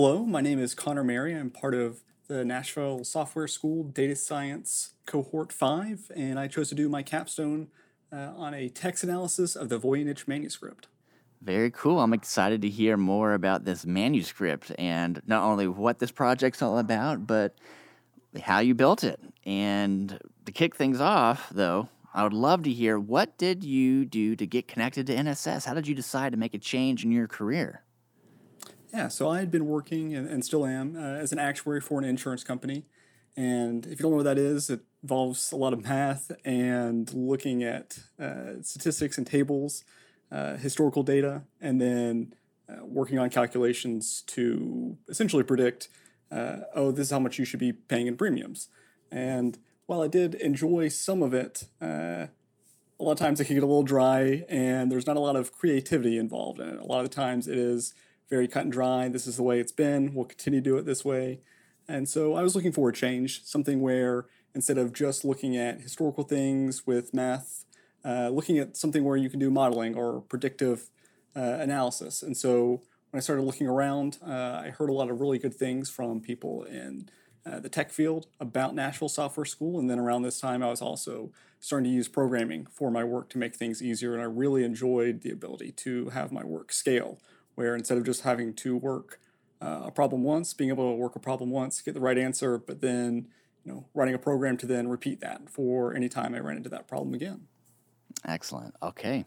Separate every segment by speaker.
Speaker 1: Hello, my name is Connor Merry. I'm part of the Nashville Software School Data Science Cohort 5, and I chose to do my capstone uh, on a text analysis of the Voynich manuscript.
Speaker 2: Very cool. I'm excited to hear more about this manuscript and not only what this project's all about, but how you built it. And to kick things off, though, I would love to hear what did you do to get connected to NSS? How did you decide to make a change in your career?
Speaker 1: Yeah, so I had been working and, and still am uh, as an actuary for an insurance company. And if you don't know what that is, it involves a lot of math and looking at uh, statistics and tables, uh, historical data, and then uh, working on calculations to essentially predict uh, oh, this is how much you should be paying in premiums. And while I did enjoy some of it, uh, a lot of times it can get a little dry and there's not a lot of creativity involved in it. A lot of the times it is very cut and dry. This is the way it's been. We'll continue to do it this way. And so I was looking for a change, something where instead of just looking at historical things with math, uh, looking at something where you can do modeling or predictive uh, analysis. And so when I started looking around, uh, I heard a lot of really good things from people in uh, the tech field about Nashville Software School. And then around this time, I was also starting to use programming for my work to make things easier. And I really enjoyed the ability to have my work scale where instead of just having to work uh, a problem once, being able to work a problem once, get the right answer, but then you know writing a program to then repeat that for any time I ran into that problem again.
Speaker 2: Excellent. Okay,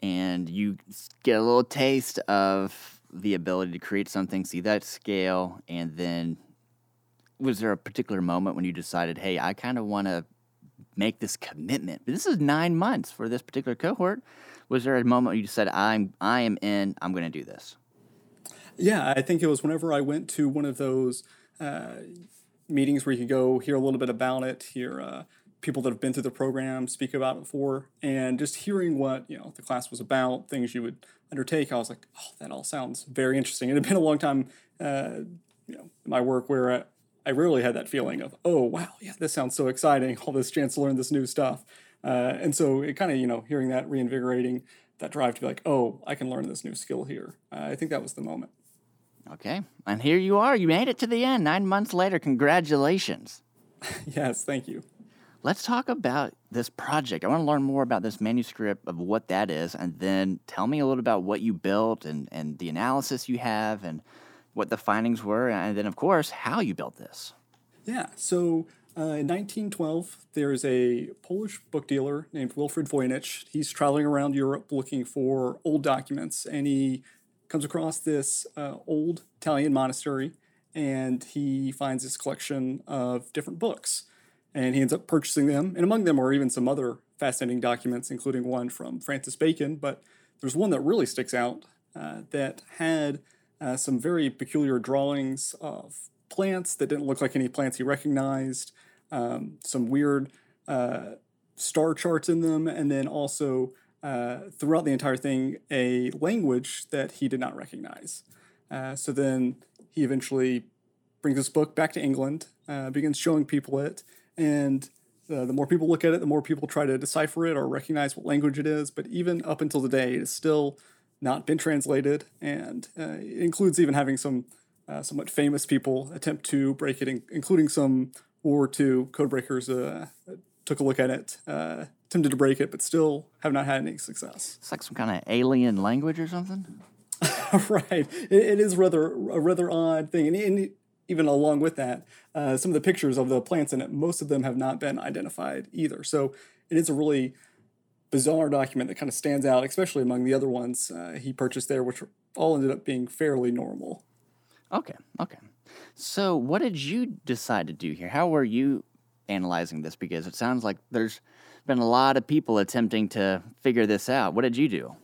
Speaker 2: and you get a little taste of the ability to create something, see that scale, and then was there a particular moment when you decided, hey, I kind of want to make this commitment? This is nine months for this particular cohort was there a moment you said, "I'm I am in. I'm going to do this"?
Speaker 1: Yeah, I think it was whenever I went to one of those uh, meetings where you could go hear a little bit about it, hear uh, people that have been through the program speak about it before, and just hearing what you know the class was about, things you would undertake. I was like, "Oh, that all sounds very interesting." It had been a long time, uh, you know, my work where I, rarely had that feeling of, "Oh, wow, yeah, this sounds so exciting! All this chance to learn this new stuff." Uh, and so it kind of, you know, hearing that reinvigorating that drive to be like, oh, I can learn this new skill here. Uh, I think that was the moment.
Speaker 2: Okay. And here you are. You made it to the end nine months later. Congratulations.
Speaker 1: yes, thank you.
Speaker 2: Let's talk about this project. I want to learn more about this manuscript of what that is, and then tell me a little about what you built and, and the analysis you have and what the findings were, and then, of course, how you built this.
Speaker 1: Yeah. So uh, in 1912, there's a Polish book dealer named Wilfrid Voynich. He's traveling around Europe looking for old documents, and he comes across this uh, old Italian monastery, and he finds this collection of different books, and he ends up purchasing them. And among them are even some other fascinating documents, including one from Francis Bacon. But there's one that really sticks out uh, that had uh, some very peculiar drawings of plants that didn't look like any plants he recognized, um, some weird uh, star charts in them, and then also uh, throughout the entire thing, a language that he did not recognize. Uh, so then he eventually brings this book back to England, uh, begins showing people it, and uh, the more people look at it, the more people try to decipher it or recognize what language it is. But even up until today, it is still not been translated, and uh, includes even having some uh, somewhat famous people attempt to break it, in, including some World War II codebreakers uh, took a look at it, uh, attempted to break it, but still have not had any success.
Speaker 2: It's like some kind of alien language or something.
Speaker 1: right, it, it is rather a rather odd thing, and, and even along with that, uh, some of the pictures of the plants in it, most of them have not been identified either. So it is a really bizarre document that kind of stands out, especially among the other ones uh, he purchased there, which all ended up being fairly normal.
Speaker 2: Okay, okay. So, what did you decide to do here? How were you analyzing this? Because it sounds like there's been a lot of people attempting to figure this out. What did you do?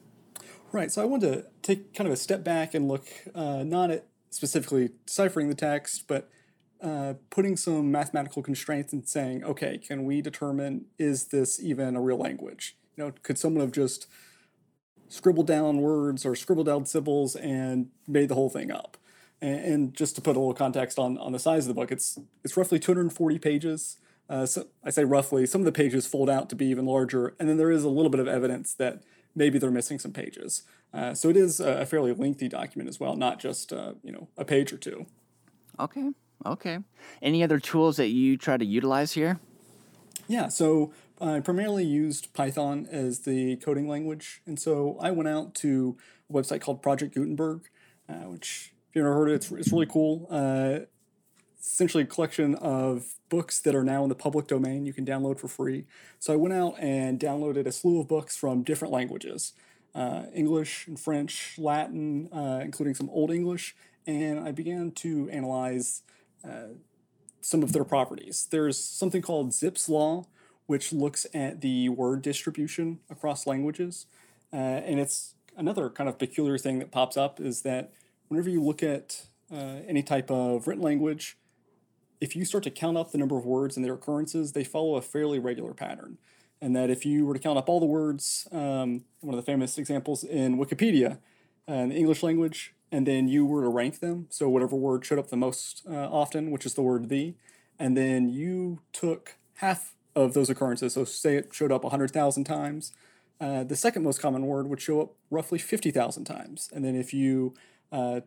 Speaker 1: Right. So, I wanted to take kind of a step back and look uh, not at specifically deciphering the text, but uh, putting some mathematical constraints and saying, okay, can we determine is this even a real language? You know, could someone have just scribbled down words or scribbled down symbols and made the whole thing up? And, and, just to put a little context on, on the size of the book, it's it's roughly 240 pages. Uh, so I say roughly. Some of the pages fold out to be even larger, and then there is a little bit of evidence that maybe they're missing some pages. Uh, so it is a fairly lengthy document as well, not just uh, you know a page or two.
Speaker 2: Okay. Okay. Any other tools that you try to utilize here?
Speaker 1: Yeah. So I primarily used Python as the coding language, and so I went out to a website called Project Gutenberg, uh, which if you've ever heard of it, it's, it's really cool. Uh, essentially a collection of books that are now in the public domain you can download for free. So I went out and downloaded a slew of books from different languages uh, English and French, Latin, uh, including some Old English, and I began to analyze uh, some of their properties. There's something called Zipf's Law, which looks at the word distribution across languages. Uh, and it's another kind of peculiar thing that pops up is that whenever you look at uh, any type of written language, if you start to count up the number of words and their occurrences, they follow a fairly regular pattern. And that if you were to count up all the words, um, one of the famous examples in Wikipedia, uh, in the English language, and then you were to rank them, so whatever word showed up the most uh, often, which is the word the, and then you took half of those occurrences, so say it showed up 100,000 times, uh, the second most common word would show up roughly 50,000 times. And then if you uh,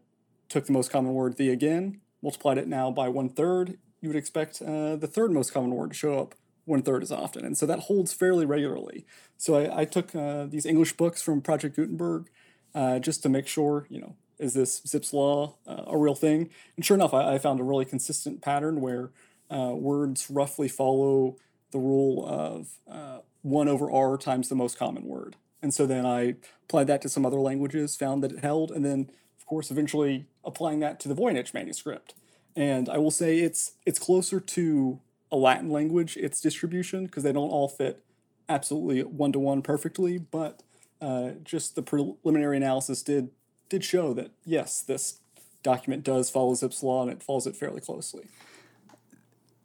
Speaker 1: took the most common word the again, multiplied it now by one third, you would expect uh, the third most common word to show up one third as often. And so that holds fairly regularly. So I, I took uh, these English books from Project Gutenberg uh, just to make sure, you know, is this Zipf's law uh, a real thing? And sure enough, I, I found a really consistent pattern where words roughly follow the rule of uh, 1 over r times the most common word. And so then I applied that to some other languages, found that it held, and then, of course, eventually applying that to the Voynich manuscript. And I will say it's it's closer to a Latin language, its distribution, because they don't all fit absolutely one to one perfectly, but uh, just the preliminary analysis did did show that yes, this document does follow Zipf's law and it follows it fairly closely.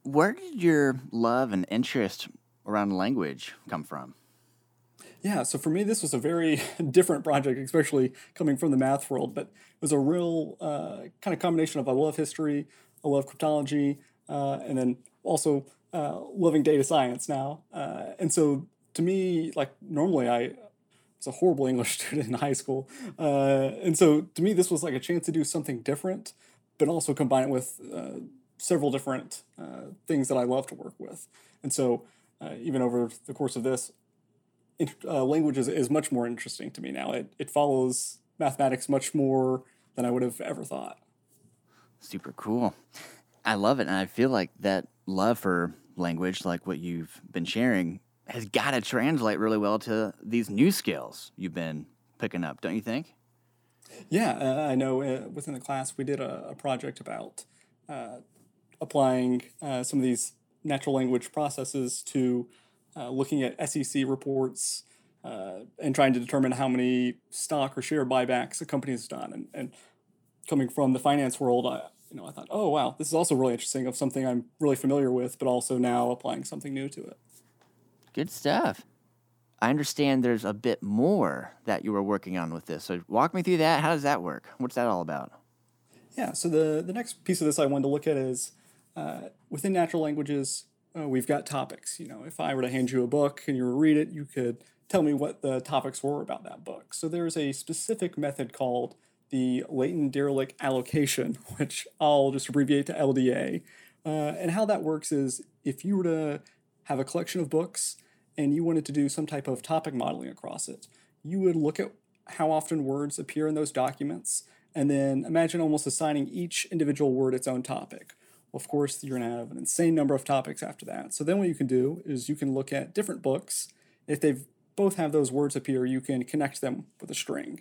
Speaker 2: Where did your love and interest around language come from?
Speaker 1: Yeah, so for me, this was a very different project, especially coming from the math world, but it was a real uh, kind of combination of I love history, I love cryptology, uh, and then also uh, loving data science now. Uh, and so to me, like normally I was a horrible English student in high school. Uh, and so to me, this was like a chance to do something different, but also combine it with uh, several different uh, things that I love to work with. And so uh, even over the course of this, uh, language is, is much more interesting to me now. It, it follows mathematics much more than I would have ever thought.
Speaker 2: Super cool. I love it. And I feel like that love for language, like what you've been sharing, has got to translate really well to these new skills you've been picking up, don't you think?
Speaker 1: Yeah, uh, I know uh, within the class we did a, a project about uh, applying uh, some of these natural language processes to uh, looking at SEC reports uh, and trying to determine how many stock or share buybacks a company has done. And, and coming from the finance world, I, you know, I thought, oh wow, this is also really interesting of something I'm really familiar with, but also now applying something new to it.
Speaker 2: Good stuff. I understand there's a bit more that you were working on with this. So walk me through that. How does that work? What's that all about?
Speaker 1: Yeah. So the the next piece of this I wanted to look at is uh, within natural languages. Uh, we've got topics. You know, if I were to hand you a book and you were to read it, you could tell me what the topics were about that book. So there's a specific method called the latent dirichlet allocation, which I'll just abbreviate to LDA. Uh, and how that works is if you were to have a collection of books and you wanted to do some type of topic modeling across it, you would look at how often words appear in those documents and then imagine almost assigning each individual word its own topic. Of course, you're going to have an insane number of topics after that. So then what you can do is you can look at different books. If they both have those words appear, you can connect them with a string.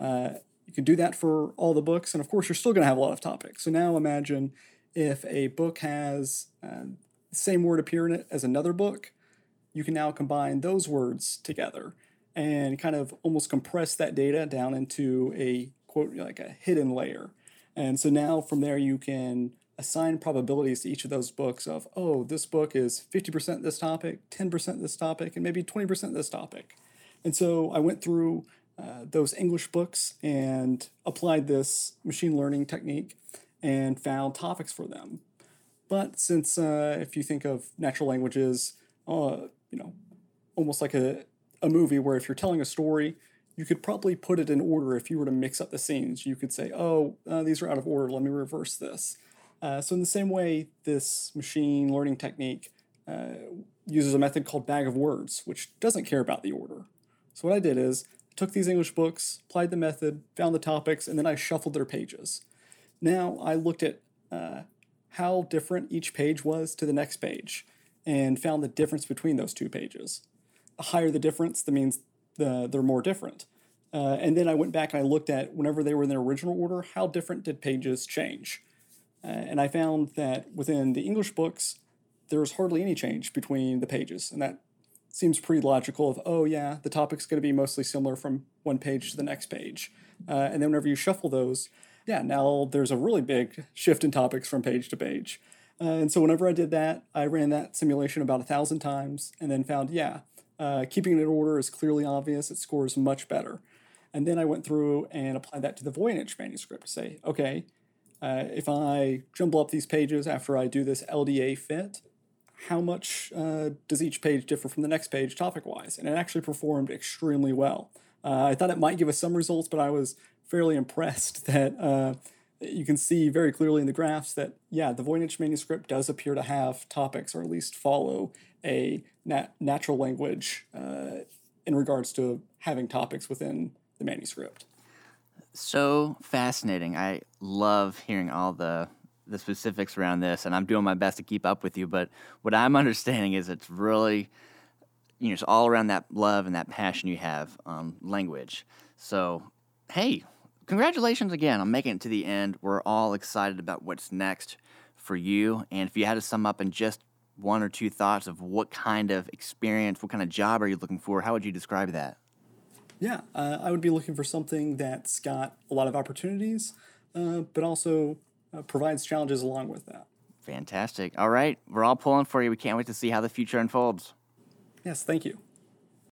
Speaker 1: Uh, you can do that for all the books, and of course, you're still going to have a lot of topics. So now imagine if a book has uh, the same word appear in it as another book, you can now combine those words together and kind of almost compress that data down into a quote like a hidden layer. And so now from there you can assign probabilities to each of those books of, oh, this book is 50% this topic, 10% this topic, and maybe 20% this topic. And so I went through uh, those English books and applied this machine learning technique and found topics for them. But since uh, if you think of natural languages, uh, you know, almost like a, a movie where if you're telling a story, you could probably put it in order if you were to mix up the scenes. You could say, oh, uh, these are out of order, let me reverse this. Uh, so, in the same way, this machine learning technique uh, uses a method called bag of words, which doesn't care about the order. So, what I did is took these English books, applied the method, found the topics, and then I shuffled their pages. Now I looked at uh, how different each page was to the next page and found the difference between those two pages. The higher the difference, that means the, they're more different. Uh, and then I went back and I looked at whenever they were in their original order, how different did pages change? Uh, and I found that within the English books, there was hardly any change between the pages. And that seems pretty logical of, oh, yeah, the topic's going to be mostly similar from one page to the next page. Uh, and then whenever you shuffle those, yeah, now there's a really big shift in topics from page to page. Uh, and so whenever I did that, I ran that simulation about a thousand times and then found, yeah, uh, keeping it in order is clearly obvious. It scores much better. And then I went through and applied that to the Voynich manuscript to say, okay, uh, if I jumble up these pages after I do this LDA fit, how much uh, does each page differ from the next page topic wise? And it actually performed extremely well. Uh, I thought it might give us some results, but I was fairly impressed that uh, you can see very clearly in the graphs that, yeah, the Voynich manuscript does appear to have topics or at least follow a nat- natural language uh, in regards to having topics within the manuscript.
Speaker 2: So fascinating. I love hearing all the the specifics around this, and I'm doing my best to keep up with you. But what I'm understanding is it's really, you know, it's all around that love and that passion you have on language. So, hey, congratulations again on making it to the end. We're all excited about what's next for you. And if you had to sum up in just one or two thoughts of what kind of experience, what kind of job are you looking for, how would you describe that?
Speaker 1: Yeah, uh, I would be looking for something that's got a lot of opportunities, uh, but also uh, provides challenges along with that.
Speaker 2: Fantastic. All right, we're all pulling for you. We can't wait to see how the future unfolds.
Speaker 1: Yes, thank you.